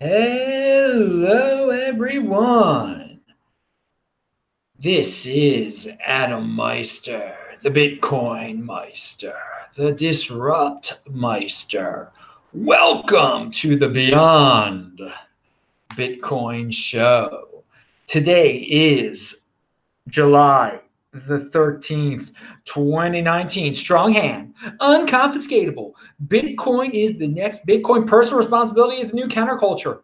Hello, everyone. This is Adam Meister, the Bitcoin Meister, the Disrupt Meister. Welcome to the Beyond Bitcoin Show. Today is July the 13th, 2019. Strong hand, unconfiscatable. Bitcoin is the next Bitcoin. Personal responsibility is a new counterculture.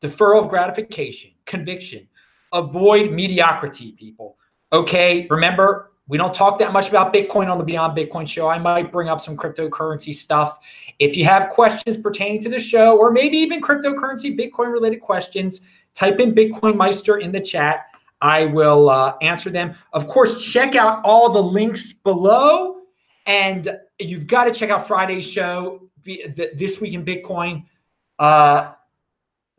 Deferral of gratification, conviction. Avoid mediocrity, people. Okay, remember, we don't talk that much about Bitcoin on the Beyond Bitcoin show. I might bring up some cryptocurrency stuff. If you have questions pertaining to the show, or maybe even cryptocurrency, Bitcoin related questions, type in Bitcoin Meister in the chat I will uh, answer them. Of course, check out all the links below. And you've got to check out Friday's show, This Week in Bitcoin. Uh,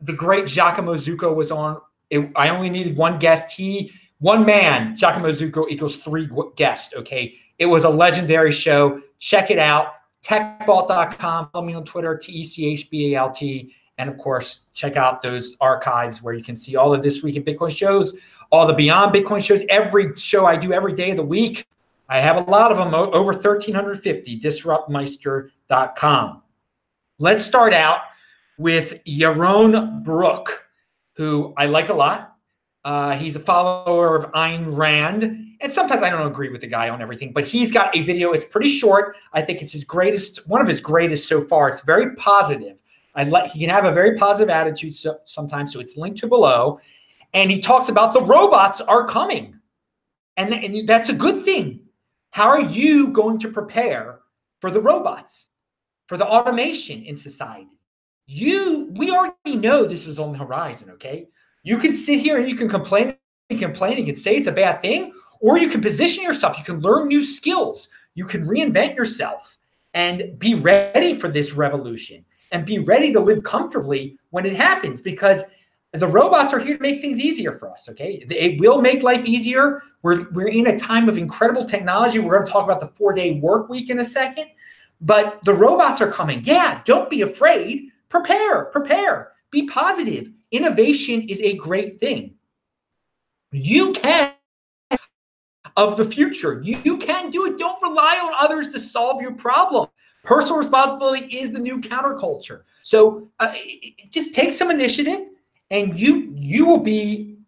the great Giacomo Zucco was on. It, I only needed one guest. He, one man, Giacomo Zucco equals three guests. Okay. It was a legendary show. Check it out. Techbalt.com. Follow me on Twitter, T E C H B A L T. And of course, check out those archives where you can see all of This Week in Bitcoin shows all the Beyond Bitcoin shows, every show I do every day of the week. I have a lot of them, over 1,350, disruptmeister.com. Let's start out with Yaron Brook, who I like a lot. Uh, he's a follower of Ayn Rand. And sometimes I don't agree with the guy on everything, but he's got a video. It's pretty short. I think it's his greatest, one of his greatest so far. It's very positive. I let he can have a very positive attitude so, sometimes. So it's linked to below and he talks about the robots are coming. And, and that's a good thing. How are you going to prepare for the robots, for the automation in society? You, we already know this is on the horizon, okay? You can sit here and you can complain and complain. Can say it's a bad thing, or you can position yourself. You can learn new skills. You can reinvent yourself and be ready for this revolution and be ready to live comfortably when it happens because the robots are here to make things easier for us. Okay, it will make life easier. We're we're in a time of incredible technology. We're going to talk about the four day work week in a second, but the robots are coming. Yeah, don't be afraid. Prepare, prepare. Be positive. Innovation is a great thing. You can of the future. You, can do it. Don't rely on others to solve your problem. Personal responsibility is the new counterculture. So uh, just take some initiative and you you will be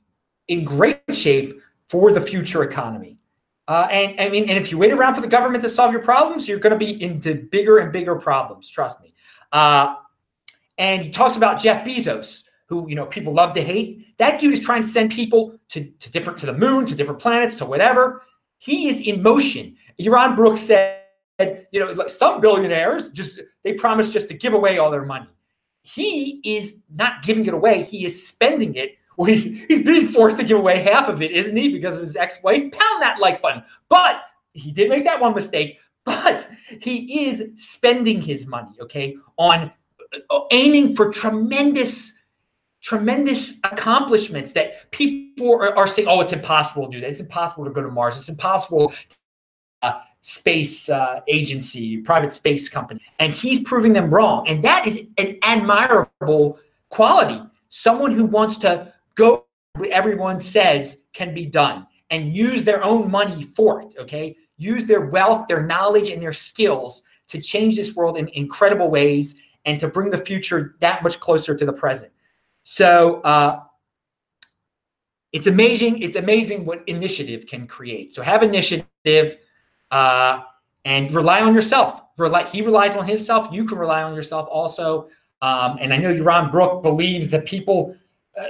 in great shape for the future economy. Uh, and I mean, and if you wait around for the government to solve your problems, you're going to be into bigger and bigger problems. Trust me. Uh, and he talks about Jeff Bezos, who you know people love to hate. That dude is trying to send people to to different to the moon, to different planets, to whatever. He is in motion. Yaron Brooks said, you know, some billionaires just they promise just to give away all their money he is not giving it away. He is spending it. Or he's, he's being forced to give away half of it, isn't he? Because of his ex-wife. Pound that like button. But he did make that one mistake. But he is spending his money, okay, on uh, aiming for tremendous, tremendous accomplishments that people are, are saying, oh, it's impossible to do that. It's impossible to go to Mars. It's impossible uh, space uh, agency, private space company, and he's proving them wrong. And that is an admirable quality. Someone who wants to go what everyone says can be done and use their own money for it. Okay, use their wealth, their knowledge, and their skills to change this world in incredible ways and to bring the future that much closer to the present. So. Uh, it's amazing. It's amazing what initiative can create. So have initiative uh, and rely on yourself. Rely, he relies on himself. You can rely on yourself also. Um, and I know Yaron Brook believes that people uh,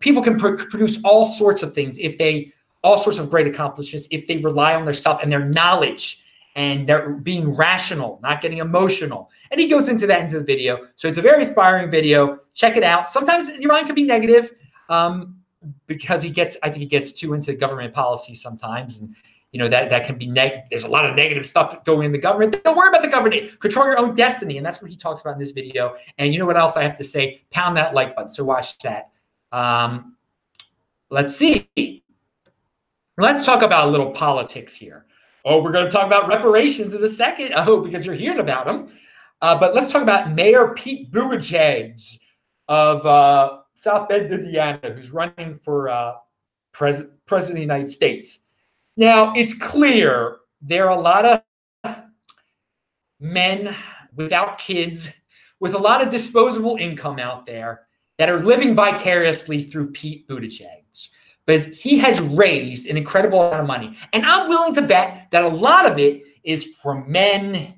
people can pr- produce all sorts of things if they all sorts of great accomplishments if they rely on their self and their knowledge and they're being rational, not getting emotional. And he goes into that into the video. So it's a very inspiring video. Check it out. Sometimes Yaron can be negative um, because he gets, I think he gets too into government policy sometimes. And you know that that can be neg- there's a lot of negative stuff going in the government. Don't worry about the government. Control your own destiny. And that's what he talks about in this video. And you know what else i have to say? Pound that like button. So watch that. Um, let's see. Let's talk about a little politics here. Oh we're going to talk about reparations in a second. Oh because you're hearing about them uh, but let's talk about mayor pete buttigieg of uh, South Bend, Indiana, who's running for uh, pres- president of the United States. Now, it's clear there are a lot of men without kids with a lot of disposable income out there that are living vicariously through Pete Buttigieg because he has raised an incredible amount of money. And I'm willing to bet that a lot of it is from men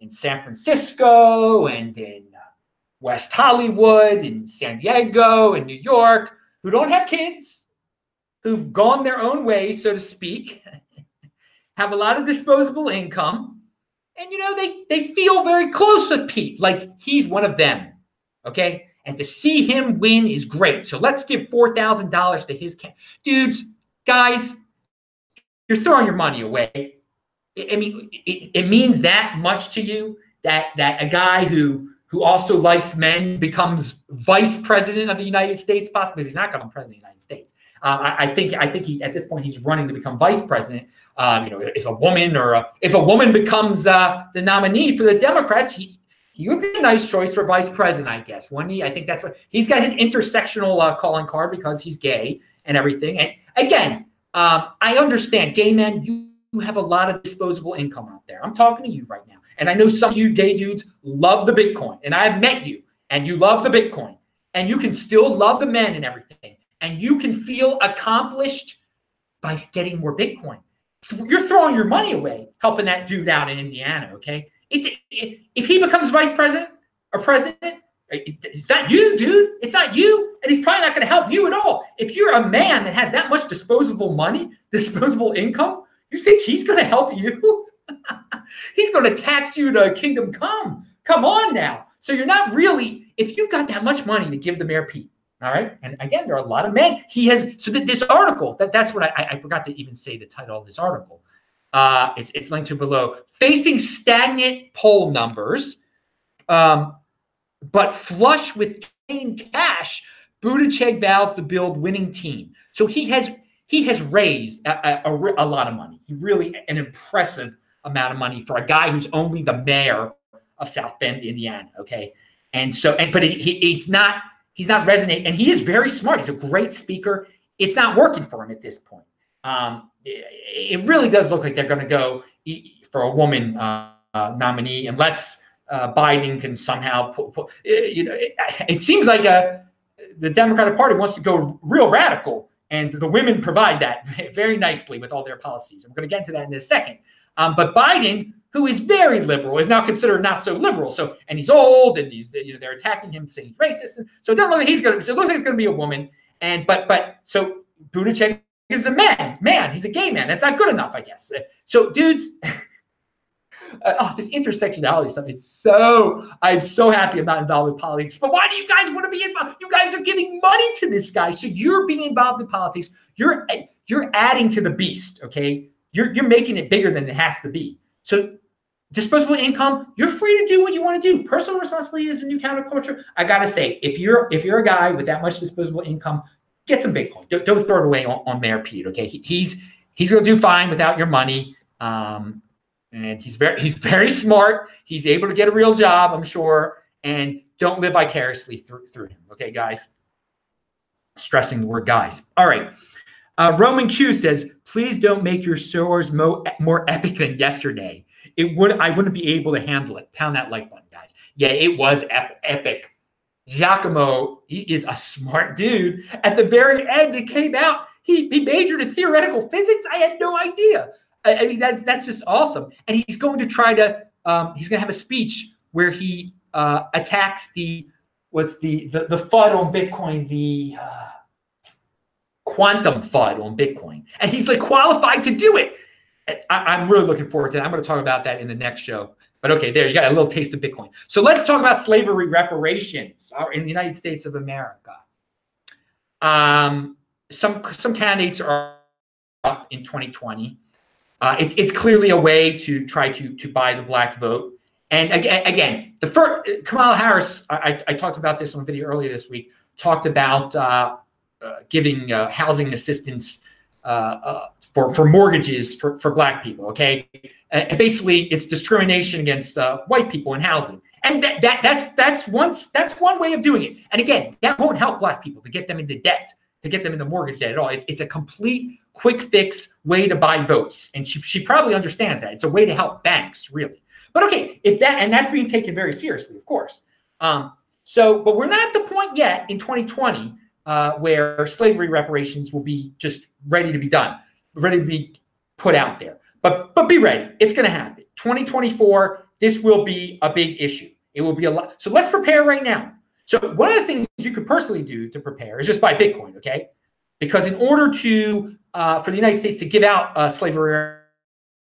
in San Francisco and in uh, West Hollywood and San Diego and New York who don't have kids, who've gone their own way, so to speak, have a lot of disposable income, and you know they they feel very close with Pete, like he's one of them. Okay, and to see him win is great. So let's give four thousand dollars to his camp, dudes, guys. You're throwing your money away. I mean, it, it means that much to you that that a guy who who also likes men becomes vice president of the United States, possibly because he's not going to be president of the United States. Uh, I, I, think I think he at this point he's running to become vice president. Um, you know, if a woman or a, if a woman becomes uh, the nominee for the Democrats, he he would be a nice choice for vice president, I guess. He, I think that's what he's got his intersectional uh, calling card because he's gay and everything. And again, um, I understand gay men. You have a lot of disposable income out there. I'm talking to you right now. And I know some of you gay dudes love the Bitcoin, and I've met you, and you love the Bitcoin, and you can still love the men and everything, and you can feel accomplished by getting more Bitcoin. You're throwing your money away helping that dude out in Indiana, okay? It's if he becomes vice president or president, it's not you, dude. It's not you, and he's probably not going to help you at all. If you're a man that has that much disposable money, disposable income, you think he's going to help you? He's going to tax you to kingdom come. Come on now. So you're not really, if you've got that much money to give the mayor Pete, all right. And again, there are a lot of men. He has, so th- this article, that, that's what I, I forgot to even say the title of this article. Uh, it's, it's linked to below. Facing stagnant poll numbers, um, but flush with cash, Buttigieg vows to build winning team. So he has he has raised a, a, a, lot of money. He really an impressive amount of money for a guy who's only the mayor of South Bend, Indiana. Okay, and so and but he it's not he's not resonating, and he is very smart. He's a great speaker. It's not working for him at this point. Um, it, it really does look like they're going to go for a woman uh, uh, nominee unless uh, Biden can somehow put, put you know. It, it seems like a, uh, the Democratic Party wants to go real radical, and the women provide that very nicely with all their policies. And we're going to get into that in a second. Um, but Biden, who is very liberal, is now considered not so liberal. So, and he's old, and he's you know they're attacking him, saying he's racist. And so it doesn't look like he's to. So it looks like it's to be a woman. And but but so Buttigieg is a man. Man, he's a gay man. That's not good enough, I guess. So dudes. Uh, oh, this intersectionality stuff. It's so, I'm so happy I'm not involved with politics. But why do you guys want to be involved? You guys are giving money to this guy. So you're being involved in politics. You're you're adding to the beast, okay? You're, you're making it bigger than it has to be. So disposable income, you're free to do what you want to do. Personal responsibility is the new counterculture. I gotta say, if you're if you're a guy with that much disposable income, get some Bitcoin. Don't, don't throw it away on, on Mayor Pete. Okay, he, he's he's gonna do fine without your money. Um, and he's very he's very smart. He's able to get a real job, I'm sure. And don't live vicariously through through him. Okay, guys. Stressing the word guys. All right. Uh, Roman Q says, please don't make your soars mo- more epic than yesterday. It would I wouldn't be able to handle it. Pound that like button, guys. Yeah, it was ep- epic. Giacomo, he is a smart dude. At the very end, it came out. He, he majored in theoretical physics. I had no idea. I, I mean, that's that's just awesome. And he's going to try to um, he's going to have a speech where he uh, attacks the what's the the, the FUD on Bitcoin, the uh, quantum FUD on Bitcoin. And he's like qualified to do it. I, am really looking forward to that. I'm going to talk about that in the next show. But okay, there you got a little taste of Bitcoin. So let's talk about slavery reparations uh, in the United States of America. Um, some some candidates are up in 2020. Uh, it's it's clearly a way to try to to buy the black vote. And again, again, the first Kamala Harris, I, I talked about this on video earlier this week. Talked about uh, uh, giving uh, housing assistance uh, uh, for for mortgages for for black people. Okay, and basically it's discrimination against uh, white people in housing. And that, that that's that's once that's one way of doing it. And again, that won't help black people to get them into debt, to get them into mortgage debt at all. It's, it's a complete quick fix way to buy votes. And she, she probably understands that. It's a way to help banks, really. But okay, if that and that's being taken very seriously, of course. Um, so, but we're not at the point yet in 2020 uh, where slavery reparations will be just ready to be done, ready to be put out there. But but be ready, it's going to happen. 2024, this will be a big issue. It will be a lot. So let's prepare right now. So one of the things you could personally do to prepare is just buy Bitcoin, okay? Because in order to uh, for the United States to give out uh, slavery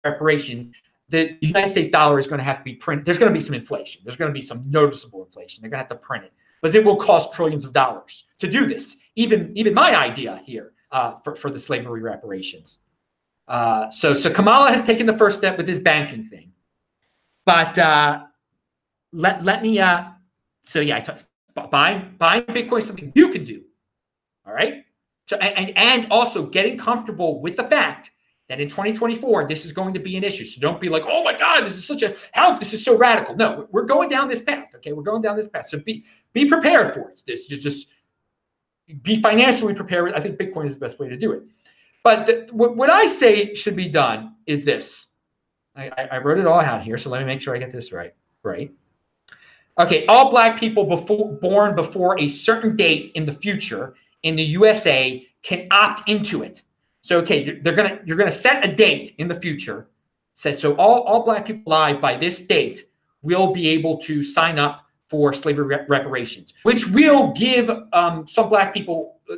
reparations, the United States dollar is going to have to be printed. There's going to be some inflation. There's going to be some noticeable inflation. They're going to have to print it because it will cost trillions of dollars to do this. Even even my idea here uh, for for the slavery reparations. Uh, so so Kamala has taken the first step with this banking thing, but uh, let let me. Uh, so yeah, I talked buying buying Bitcoin something you can do. All right. So and and also getting comfortable with the fact that in 2024 this is going to be an issue. So don't be like, oh my God, this is such a how this is so radical. No, we're going down this path. Okay, we're going down this path. So be be prepared for it. This just just be financially prepared. I think Bitcoin is the best way to do it. But the, what, what I say should be done is this. I, I wrote it all out here, so let me make sure I get this right. Right. Okay, all black people before, born before a certain date in the future in the USA can opt into it. So okay, they're gonna you're gonna set a date in the future. Said so all, all black people alive by this date will be able to sign up for slavery reparations, which will give um, some black people uh,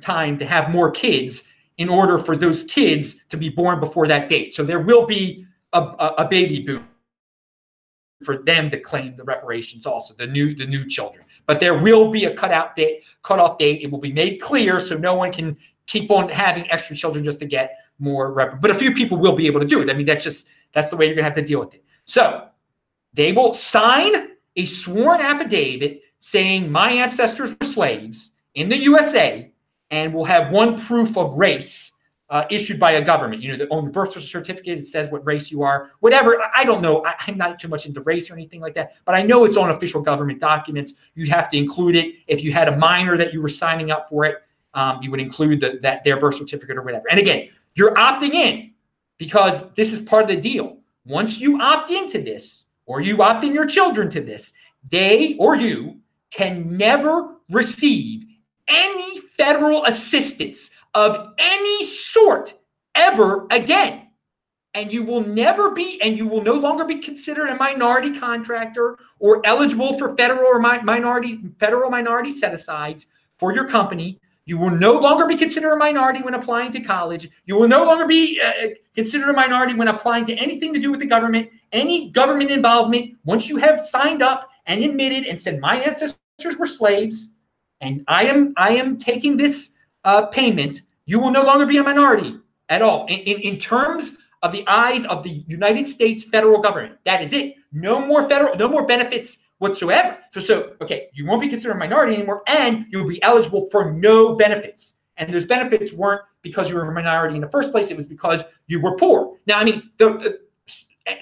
time to have more kids in order for those kids to be born before that date. So there will be a, a, a baby boom for them to claim the reparations also the new the new children. But there will be a cutout date cutoff date. It will be made clear so no one can keep on having extra children just to get more rep but a few people will be able to do it. I mean that's just that's the way you're gonna have to deal with it. So they will sign a sworn affidavit saying my ancestors were slaves in the usa and will have one proof of race uh, issued by a government. You know, the, on the birth certificate, it says what race you are, whatever. I, I don't know. I, am not too much into race or anything like that, but I know it's on official government documents. You'd have to include it. If you had a minor that you were signing up for it, um, you would include the, that their birth certificate or whatever. And again, you're opting in because this is part of the deal. Once you opt into this, or you opt in your children to this, they or you can never receive any federal assistance of any sort ever again. And you will never be, and you will no longer be considered a minority contractor or eligible for federal or mi- minority federal minority set asides for your company. You will no longer be considered a minority when applying to college. You will no longer be uh, considered a minority when applying to anything to do with the government, any government involvement. Once you have signed up and admitted and said, "My ancestors were slaves," and I am I am taking this uh, payment, you will no longer be a minority at all. In, in, in terms of the eyes of the United States federal government, that is it. No more federal, no more benefits whatsoever. So, so okay, you won't be considered a minority anymore, and you'll be eligible for no benefits. And those benefits weren't because you were a minority in the first place; it was because you were poor. Now, I mean, the the,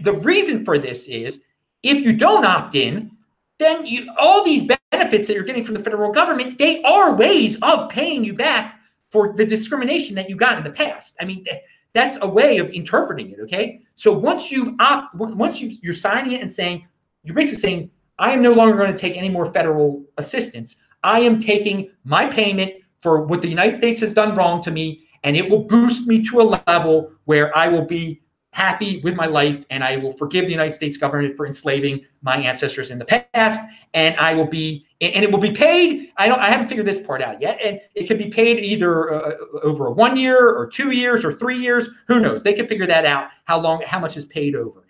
the reason for this is if you don't opt in, then you, all these benefits that you're getting from the federal government, they are ways of paying you back for the discrimination that you got in the past. I mean, that's a way of interpreting it. Okay. So once you've opt, once you, you're signing it and saying, you're basically saying, I am no longer going to take any more federal assistance. I am taking my payment for what the United States has done wrong to me, and it will boost me to a level where I will be happy with my life and I will forgive the United States government for enslaving my ancestors in the past and I will be and it will be paid. I don't I haven't figured this part out yet and it could be paid either uh, over a 1 year or 2 years or 3 years. Who knows? They can figure that out how long how much is paid over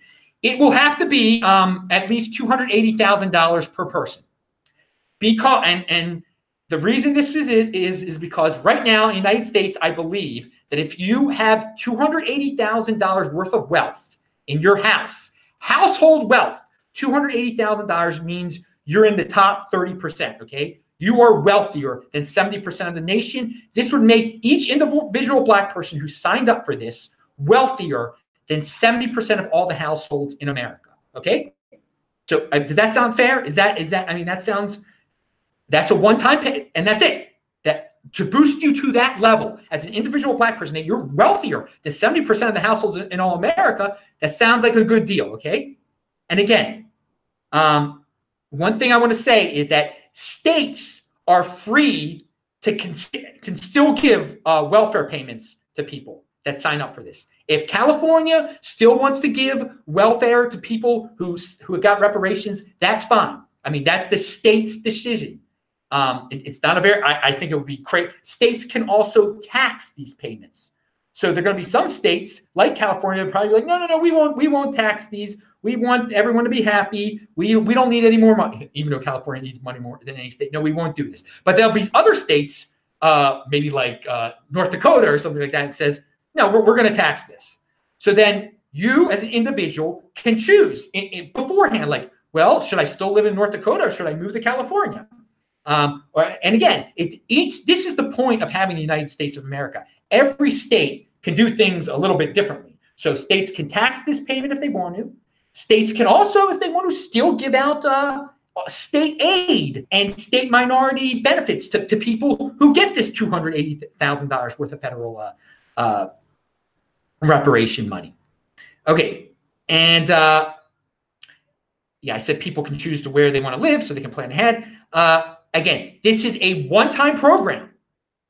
it will have to be um, at least $280,000 per person because and and the reason this is, is is because right now in the United States I believe that if you have $280,000 worth of wealth in your house, household wealth, $280,000 means you're in the top 30%, okay? You are wealthier than 70% of the nation. This would make each individual black person who signed up for this wealthier than 70% of all the households in America, okay? So uh, does that sound fair? Is that is that? I mean, that sounds. That's a one-time pay, and that's it. That to boost you to that level as an individual black person, that you're wealthier than 70% of the households in, in all America. That sounds like a good deal. Okay. And again, um, one thing I want to say is that states are free to can, can still give uh, welfare payments to people that sign up for this. If California still wants to give welfare to people who who got reparations, that's fine. I mean, that's the state's decision. Um, it, it's not a very. I, I think it would be great. States can also tax these payments. So there are going to be some states like California probably like, no, no, no, we won't, we won't tax these. We want everyone to be happy. We we don't need any more money, even though California needs money more than any state. No, we won't do this. But there'll be other states, uh, maybe like uh, North Dakota or something like that, that says, no, we're, we're going to tax this. So then you as an individual can choose in, in beforehand, like, well, should I still live in North Dakota or should I move to California? Um, or, and again, it each this is the point of having the United States of America. Every state can do things a little bit differently. So states can tax this payment if they want to. States can also, if they want to, still give out uh, state aid and state minority benefits to, to people who get this $280,000 worth of federal uh, uh, reparation money. Okay. And uh, yeah, I said people can choose to where they want to live so they can plan ahead. Uh, again, this is a one time program,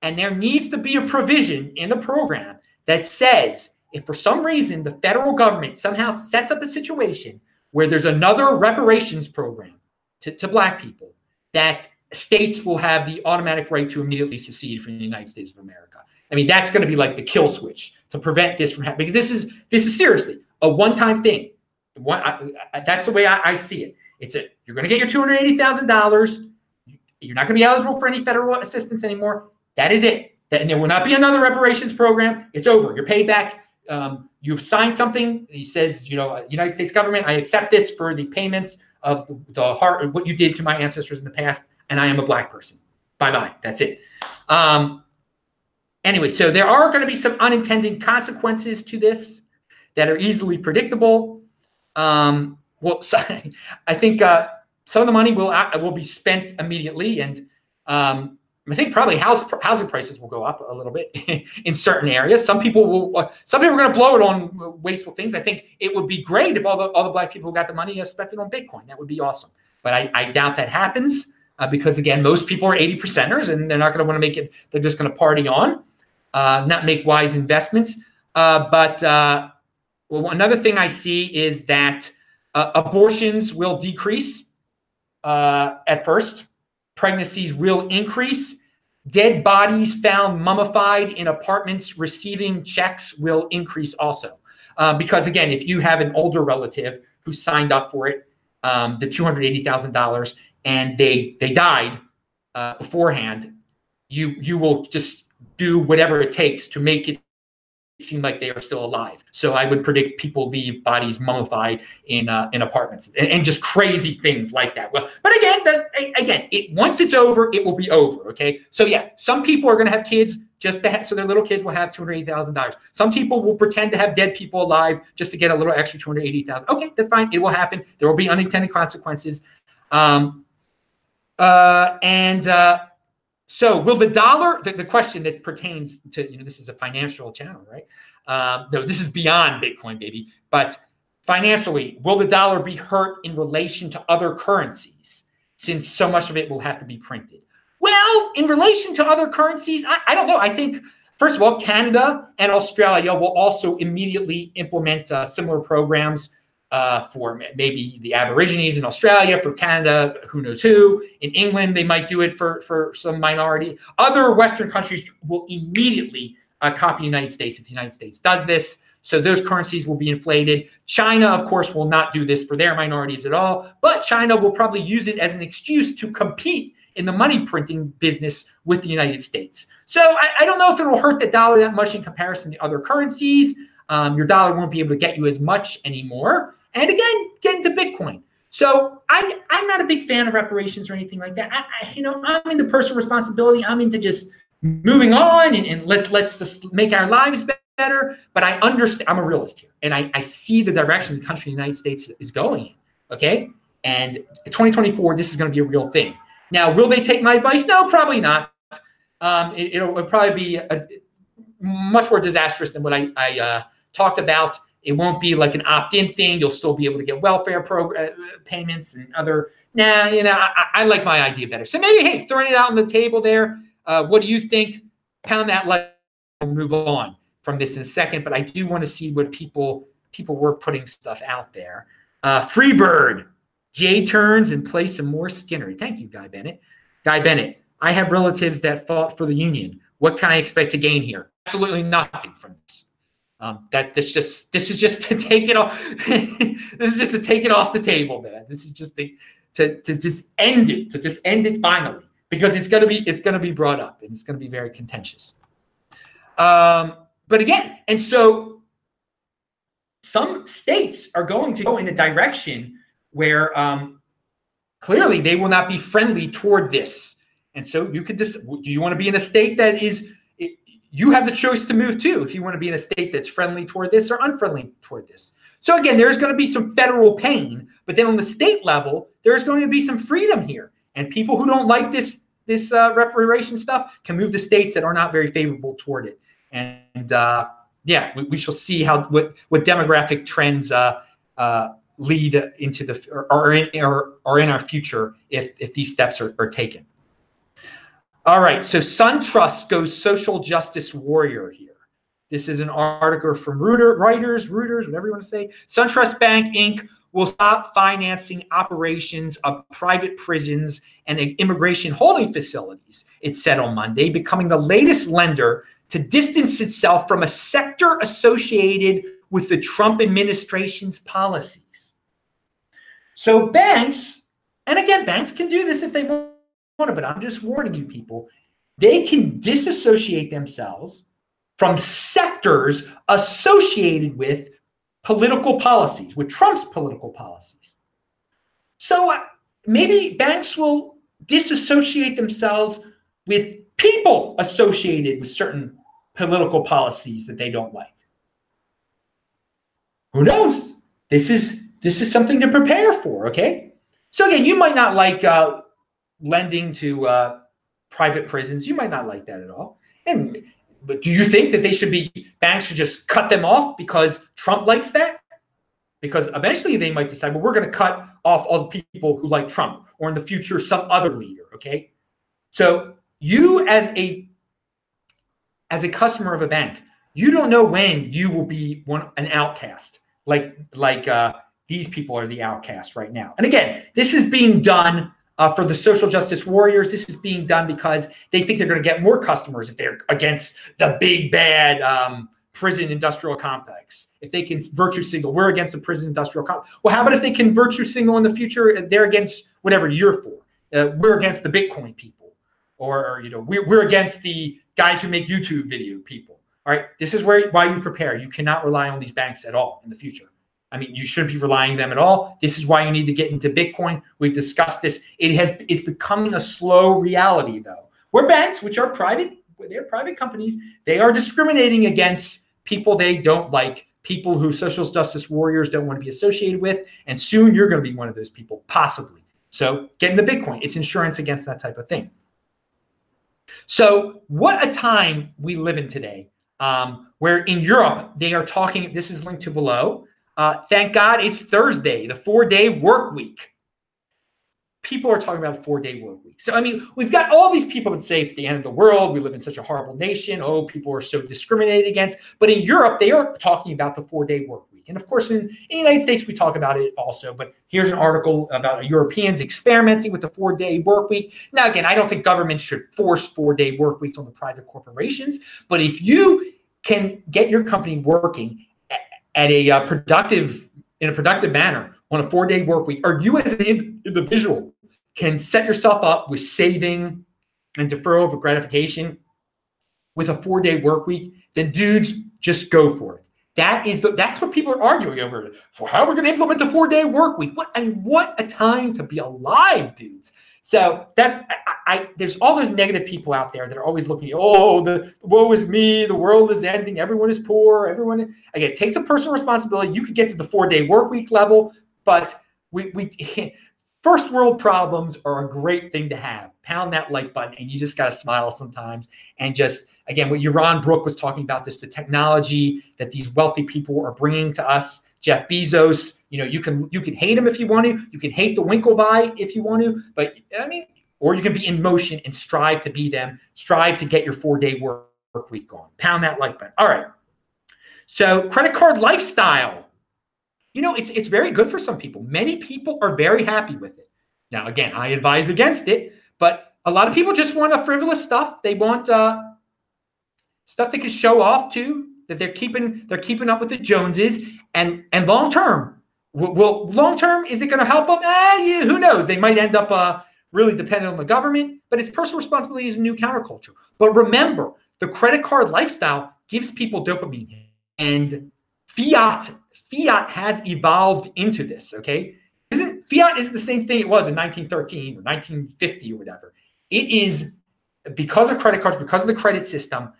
and there needs to be a provision in the program that says if for some reason the federal government somehow sets up a situation where there's another reparations program to, to black people, that states will have the automatic right to immediately secede from the United States of America. I mean, that's going to be like the kill switch to prevent this from happening. Because this is this is seriously a one-time thing. One, I, I, that's the way I, I, see it. It's a you're going to get your two hundred eighty thousand dollars. You're not going to be eligible for any federal assistance anymore. That is it. That, and there will not be another reparations program. It's over. You're paid back um, you've signed something. He says, you know, United States government, I accept this for the payments of the, the heart, what you did to my ancestors in the past, and I am a black person. Bye bye. That's it. Um, anyway, so there are going to be some unintended consequences to this that are easily predictable. Um, well, so, I think uh, some of the money will uh, will be spent immediately, and um, I think probably house housing prices will go up a little bit in certain areas. Some people will. Uh, some people are going to blow it on wasteful things. I think it would be great if all the all the black people who got the money spent it on Bitcoin. That would be awesome. But I, I doubt that happens uh, because again, most people are eighty percenters and they're not going to want to make it. They're just going to party on, uh, not make wise investments. Uh, but uh, well, another thing I see is that uh, abortions will decrease at first pregnancies will increase. Dead bodies found mummified in apartments receiving checks will increase also. Uh, because again, if you have an older relative who signed up for it, um, the two hundred eighty thousand dollars, and they they died uh, beforehand, you you will just do whatever it takes to make it seem like they are still alive. So I would predict people leave bodies mummified in uh, in apartments and, and, just crazy things like that. Well, but again, that, again, it once it's over, it will be over. Okay, so yeah, some people are going to have kids just to so their little kids will have two hundred eighty thousand dollars. Some people will pretend to have dead people alive just to get a little extra two hundred eighty thousand. Okay, that's fine. It will happen. There will be unintended consequences. Um, uh, and uh, so will the dollar, the, the, question that pertains to, you know, this is a financial channel, right? Um, no, this is beyond Bitcoin, baby. But financially, will the dollar be hurt in relation to other currencies since so much of it will have to be printed? Well, in relation to other currencies, I, I don't know. I think, first of all, Canada and Australia will also immediately implement uh, similar programs uh, for maybe the Aborigines in Australia, for Canada, who knows who. In England, they might do it for, for some minority. Other Western countries will immediately uh, copy the United States if the United States does this. So those currencies will be inflated. China, of course, will not do this for their minorities at all, but China will probably use it as an excuse to compete in the money printing business with the United States. So I, I don't know if it will hurt the dollar that much in comparison to other currencies. Um, your dollar won't be able to get you as much anymore. And again, get into Bitcoin. So I, I'm not a big fan of reparations or anything like that. I, I, you know, I'm into personal responsibility. I'm into just moving on and, and let, let's just make our lives better. But I understand, I'm a realist here, and I, I see the direction the country, the United States, is going in. Okay. And 2024, this is going to be a real thing. Now, will they take my advice? No, probably not. Um, it, will probably be a, much more disastrous than what I, I uh, talked about. It won't be like an opt-in thing. You'll still be able to get welfare program uh, payments and other. Nah, you know, I, I, like my idea better. So maybe, hey, throwing it out on the table there. Uh, what do you think? Pound that like. We'll move on from this in a second, but I do want to see what people people were putting stuff out there. Uh, Freebird, Jay turns and play some more Skynyrd. Thank you, Guy Bennett. Guy Bennett, I have relatives that fought for the Union. What can I expect to gain here? Absolutely nothing from this. Um, that this just this is just to take it off. this is just to take it off the table, man. This is just to, to to just end it, to just end it finally, because it's gonna be it's gonna be brought up and it's gonna be very contentious. Um, but again, and so some states are going to go in a direction where um, clearly they will not be friendly toward this. And so you could just, do you want to be in a state that is, you have the choice to move to if you want to be in a state that's friendly toward this or unfriendly toward this. So again, there's going to be some federal pain, but then on the state level, there's going to be some freedom here. And people who don't like this this uh, reparation stuff can move to states that are not very favorable toward it. And uh, yeah, we, we, shall see how what what demographic trends uh, uh, lead into the or in or are in our future if if these steps are, are taken. All right, so SunTrust goes social justice warrior here. This is an article from Reuter, Reuters, Reuters, whatever you want to say. SunTrust Bank Inc. will stop financing operations of private prisons and immigration holding facilities, it said on Monday, becoming the latest lender to distance itself from a sector associated with the Trump administration's policies. So banks, and again, banks can do this if they want but I'm just warning you people, they can disassociate themselves from sectors associated with political policies, with Trump's political policies. So uh, maybe banks will disassociate themselves with people associated with certain political policies that they don't like. Who knows? This is this is something to prepare for. Okay, so again, you might not like uh, lending to uh, private prisons. You might not like that at all. And but do you think that they should be banks should just cut them off because Trump likes that? Because eventually they might decide, well, we're going to cut off all the people who like Trump, or in the future some other leader. Okay, so you as a as a customer of a bank, you don't know when you will be one an outcast. Like like uh, these people are the outcast right now. And again, this is being done uh, for the social justice warriors. This is being done because they think they're going to get more customers if they're against the big bad um, prison industrial complex. If they can virtue signal, we're against the prison industrial complex. Well, how about if they can virtue signal in the future? They're against whatever you're for. Uh, we're against the Bitcoin people, or, or you know, we're, we're against the guys who make YouTube video people. All right, this is where why you prepare. You cannot rely on these banks at all in the future. I mean, you shouldn't be relying on them at all. This is why you need to get into Bitcoin. We've discussed this. It has it's becoming a slow reality though. Where banks, which are private, they're private companies, they are discriminating against people they don't like, people who social justice warriors don't want to be associated with, and soon you're going to be one of those people, possibly. So get into Bitcoin. It's insurance against that type of thing. So, what a time we live in today, um, where in Europe they are talking. This is linked to below. Uh, thank God it's Thursday, the four day work week. People are talking about four day work week. So, I mean, we've got all these people that say it's the end of the world. We live in such a horrible nation. Oh, people are so discriminated against. But in Europe, they are talking about the four day work week. And of course, in, in, the United States, we talk about it also. But here's an article about Europeans experimenting with the four day work week. Now, again, I don't think governments should force four day work weeks on the private corporations. But if you can get your company working at, a uh, productive, in a productive manner on a four day work week, or you as an individual can set yourself up with saving and deferral of gratification with a four day work week, then dudes just go for it. That is the that's what people are arguing over for how we're going to implement the four day work week. What and what a time to be alive, dudes. So that I, I, there's all those negative people out there that are always looking. Oh, the woe is me. The world is ending. Everyone is poor. Everyone again it takes a personal responsibility. You could get to the four day work week level, but we we first world problems are a great thing to have. Pound that like button, and you just got to smile sometimes. And just again, what Yaron Brook was talking about this the technology that these wealthy people are bringing to us. Jeff Bezos, you know, you can you can hate him if you want to. You can hate the Winklevi if you want to. But I mean, or you can be in motion and strive to be them. Strive to get your four day work week on. Pound that like button. All right. So credit card lifestyle you know, it's it's very good for some people. Many people are very happy with it. Now, again, I advise against it, but a lot of people just want a frivolous stuff. They want uh, stuff they can show off to that they're keeping they're keeping up with the Joneses, and and long term, will, long term is it going to help them? Eh, yeah, who knows? They might end up uh, really dependent on the government, but it's personal responsibility is a new counterculture. But remember, the credit card lifestyle gives people dopamine, and fiat fiat has evolved into this. Okay, isn't fiat is the same thing it was in 1913 or 1950 or whatever. It is because of credit cards, because of the credit system.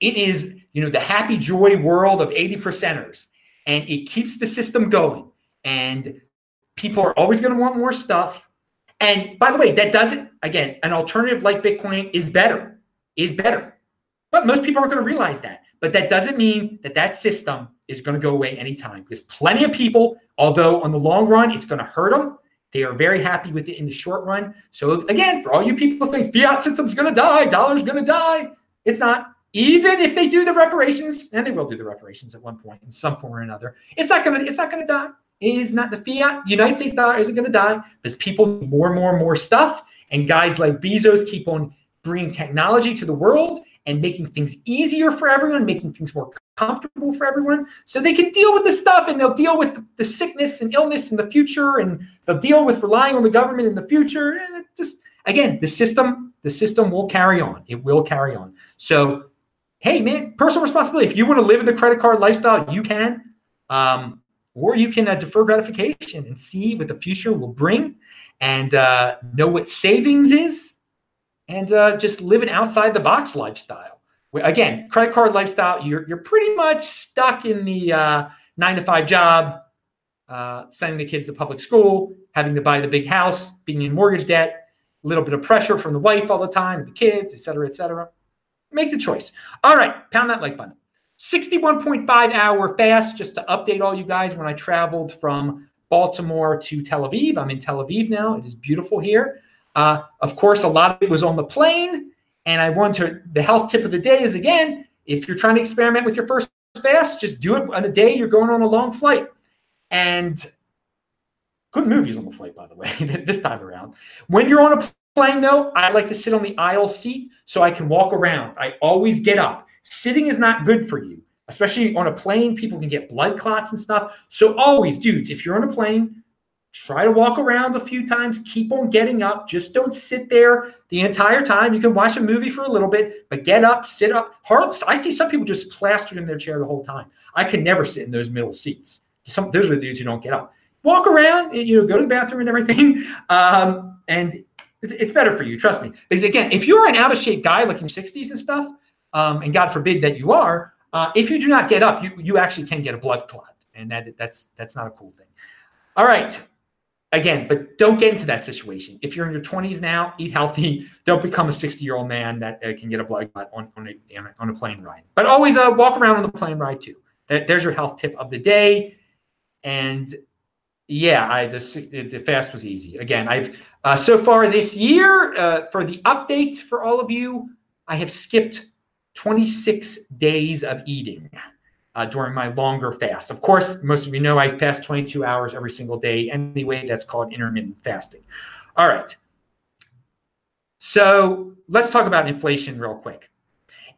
It is you know the happy joy world of 80 percenters, and it keeps the system going. And people are always going to want more stuff. And by the way, that doesn't again an alternative like Bitcoin is better, is better. But most people aren't going to realize that. But that doesn't mean that that system is going to go away anytime because plenty of people, although on the long run it's going to hurt them, they are very happy with it in the short run. So again, for all you people saying fiat system's going to die, dollar's going to die, it's not. Even if they do the reparations, and they will do the reparations at one point in some form or another, it's not to. It's not to die. It is not the fiat. The United States dollar isn't to die because people more and more and more stuff, and guys like Bezos keep on bringing technology to the world and making things easier for everyone, making things more comfortable for everyone so they can deal with the stuff and they'll deal with the sickness and illness in the future and they'll deal with relying on the government in the future and just again the system the system will carry on it will carry on so hey man personal responsibility if you want to live in the credit card lifestyle you can um, or you can uh, defer gratification and see what the future will bring and uh, know what savings is and uh, just live an outside the box lifestyle. Again, credit card lifestyle, you're, you're pretty much stuck in the uh, nine to five job, uh, sending the kids to public school, having to buy the big house, being in mortgage debt, a little bit of pressure from the wife all the time, the kids, et cetera, et cetera. Make the choice. All right, pound that like button. 61.5 hour fast, just to update all you guys when I traveled from Baltimore to Tel Aviv. I'm in Tel Aviv now. It is beautiful here. Uh, of course, a lot of it was on the plane. And I want to, the health tip of the day is again, if you're trying to experiment with your first fast, just do it on a day you're going on a long flight. And good movies on the flight, by the way, this time around. When you're on a plane, though, I like to sit on the aisle seat so I can walk around. I always get up. Sitting is not good for you, especially on a plane. People can get blood clots and stuff. So, always, dudes, if you're on a plane, Try to walk around a few times, keep on getting up. Just don't sit there the entire time. You can watch a movie for a little bit, but get up, sit up. I see some people just plastered in their chair the whole time. I could never sit in those middle seats. Some those are the dudes who don't get up. Walk around, you know, go to the bathroom and everything. Um, and it's better for you, trust me. Because again, if you're an out of shape guy like in your 60s and stuff, um, and God forbid that you are, uh, if you do not get up, you you actually can get a blood clot, and that that's that's not a cool thing. All right, again, but don't get into that situation. If you're in your 20s now, eat healthy. Don't become a 60 year old man that uh, can get a blood clot on, on, a, on a plane ride. But always uh, walk around on the plane ride too. there's your health tip of the day. And yeah, I the, the fast was easy. Again, I've uh, so far this year uh, for the update for all of you, I have skipped 26 days of eating uh, during my longer fast. Of course, most of you know I fast 22 hours every single day anyway. That's called intermittent fasting. All right. So let's talk about inflation real quick.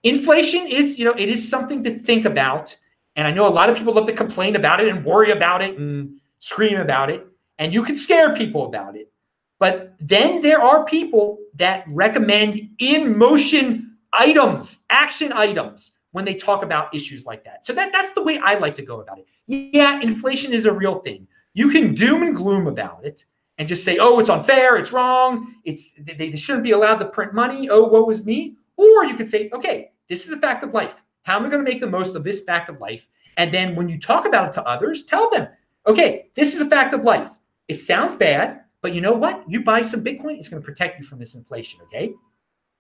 Inflation is, you know, it is something to think about. And I know a lot of people love to complain about it and worry about it and scream about it. And you can scare people about it. But then there are people that recommend in motion items, action items when they talk about issues like that. So that that's the way I like to go about it. Yeah, inflation is a real thing. You can doom and gloom about it and just say, "Oh, it's unfair, it's wrong, it's they, they shouldn't be allowed to print money. Oh, what was me?" Or you can say, "Okay, this is a fact of life. How am I going to make the most of this fact of life?" And then when you talk about it to others, tell them, "Okay, this is a fact of life. It sounds bad, but you know what? You buy some Bitcoin, it's going to protect you from this inflation, okay?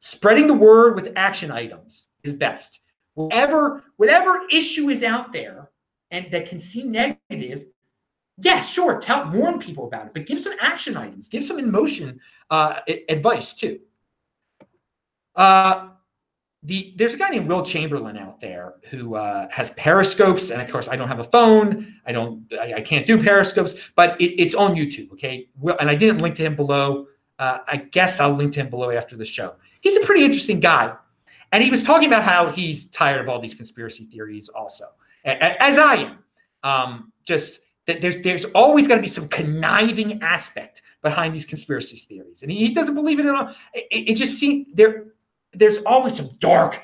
Spreading the word with action items is best. Whatever, whatever issue is out there and that can seem negative, yes, sure, tell warn people about it, but give some action items, give some emotion uh, advice too. Uh, the there's a guy named Will Chamberlain out there who uh, has periscopes, and of course I don't have a phone. I don't, I, I can't do periscopes, but it, it's on YouTube. Okay, Will, and I didn't link to him below. Uh, I guess I'll link to him below after the show. He's a pretty interesting guy, and he was talking about how he's tired of all these conspiracy theories, also, as I am. Um, just that there's there's always got to be some conniving aspect behind these conspiracy theories, and he, he doesn't believe it at all. It, it just seems there there's always some dark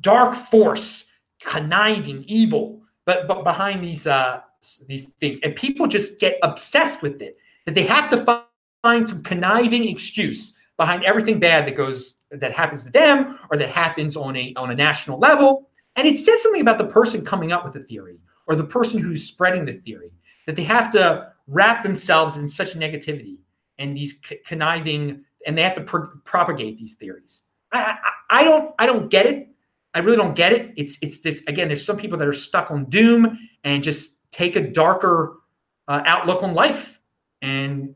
dark force, conniving, evil, but but behind these uh these things, and people just get obsessed with it that they have to find some conniving excuse behind everything bad that goes that happens to them or that happens on a on a national level. And it says something about the person coming up with the theory or the person who's spreading the theory that they have to wrap themselves in such negativity and these conniving and they have to pro- propagate these theories. I, I, don't I don't get it. I really don't get it. It's it's this again. There's some people that are stuck on doom and just take a darker uh, outlook on life, and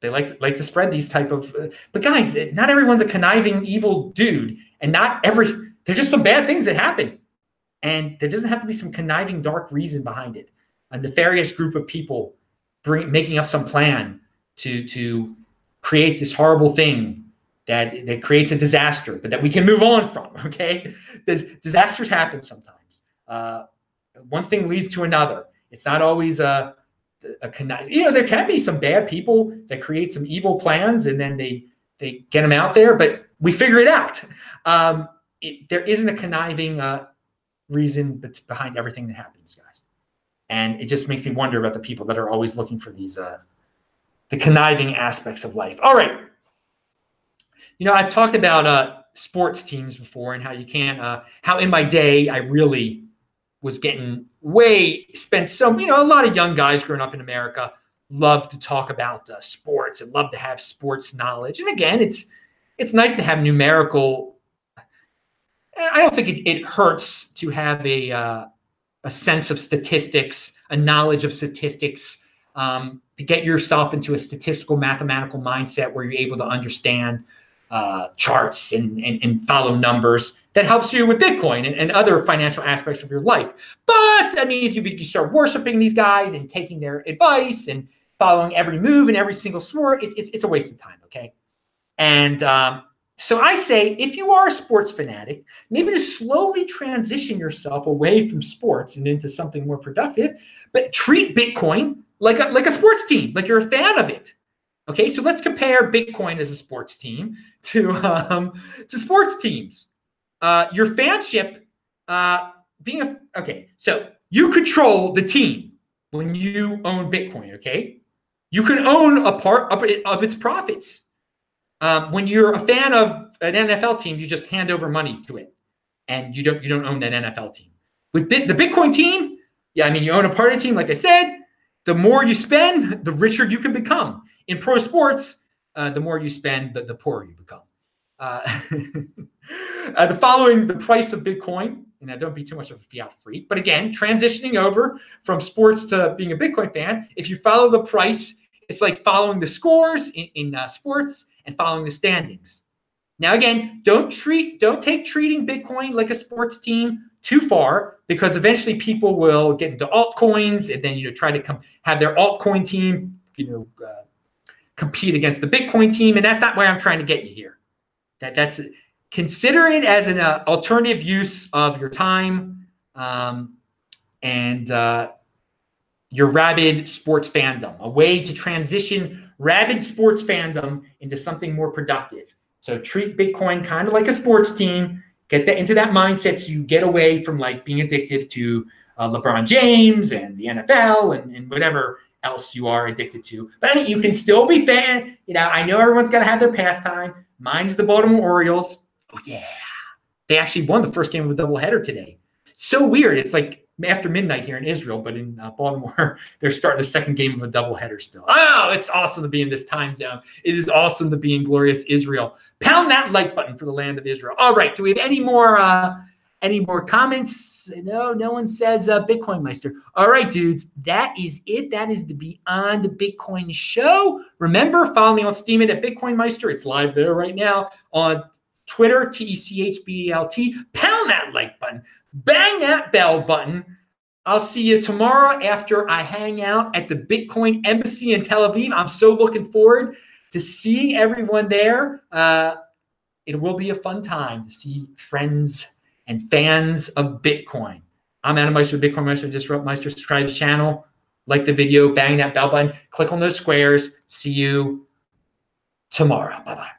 they like to, like to spread these type of. Uh, but guys, not everyone's a conniving evil dude, and not every. There's just some bad things that happen, and there doesn't have to be some conniving dark reason behind it. A nefarious group of people bring making up some plan to to create this horrible thing that that creates a disaster, but that we can move on from. Okay, This, disasters happen sometimes. Uh, one thing leads to another. It's not always a, a you know there can be some bad people that create some evil plans and then they they get them out there, but we figure it out. Um, it, there isn't a conniving uh, reason behind everything that happens, guys, and it just makes me wonder about the people that are always looking for these uh, the conniving aspects of life. All right. You know, I've talked about uh, sports teams before and how you can't, uh, how in my day I really was getting way spent so, you know, a lot of young guys growing up in America love to talk about uh, sports and love to have sports knowledge. And again, it's it's nice to have numerical. I don't think it, it hurts to have a uh, a sense of statistics, a knowledge of statistics, um, to get yourself into a statistical mathematical mindset where you're able to understand uh, charts and, and, and, follow numbers that helps you with Bitcoin and, and, other financial aspects of your life. But I mean, if you, you start worshiping these guys and taking their advice and following every move and every single sport, it's, it's, it's a waste of time, okay? And um, so I say, if you are a sports fanatic, maybe to slowly transition yourself away from sports and into something more productive, but treat Bitcoin like a, like a sports team, like you're a fan of it. Okay, so let's compare Bitcoin as a sports team to um, to sports teams. Uh, your fanship uh, being a okay, so you control the team when you own Bitcoin. Okay, you can own a part of, it, of its profits. Um, when you're a fan of an NFL team, you just hand over money to it, and you don't you don't own that NFL team. With the Bitcoin team, yeah, I mean you own a part of the team. Like I said, the more you spend, the richer you can become in pro sports, uh, the more you spend, the, the poorer you become. Uh, uh, the following, the price of Bitcoin, and now don't be too much of a fiat freak, but again, transitioning over from sports to being a Bitcoin fan, if you follow the price, it's like following the scores in, in uh, sports and following the standings. Now, again, don't treat, don't take treating Bitcoin like a sports team too far because eventually people will get into altcoins and then you know try to come have their altcoin team you know uh, compete against the Bitcoin team. And that's not where I'm trying to get you here. That that's consider it as an uh, alternative use of your time um, and uh, your rabid sports fandom, a way to transition rabid sports fandom into something more productive. So treat Bitcoin kind of like a sports team. Get that into that mindset so you get away from like being addicted to uh, LeBron James and the NFL and, and whatever else you are addicted to. But I mean, you can still be fan. You know, I know everyone's got to have their pastime. Mine's the Baltimore Orioles. Oh yeah, they actually won the first game of a doubleheader today. So weird. It's like after midnight here in Israel, but in uh, Baltimore, they're starting the second game of a doubleheader still. Oh, it's awesome to be in this time zone. It is awesome to be in glorious Israel. Pound that like button for the land of Israel. All right, do we have any more? Uh, any more comments? No, no one says uh, Bitcoin Meister. All right, dudes, that is it. That is the Beyond the Bitcoin show. Remember, follow me on Steemit at Bitcoin Meister. It's live there right now on Twitter, T E C H B E L T. Pound that like button, bang that bell button. I'll see you tomorrow after I hang out at the Bitcoin Embassy in Tel Aviv. I'm so looking forward to seeing everyone there. Uh, it will be a fun time to see friends and fans of Bitcoin. I'm Adam Meister, Bitcoin Meister, Disrupt Meister. Subscribe to channel, like the video, bang that bell button, click on those squares. See you tomorrow. Bye bye.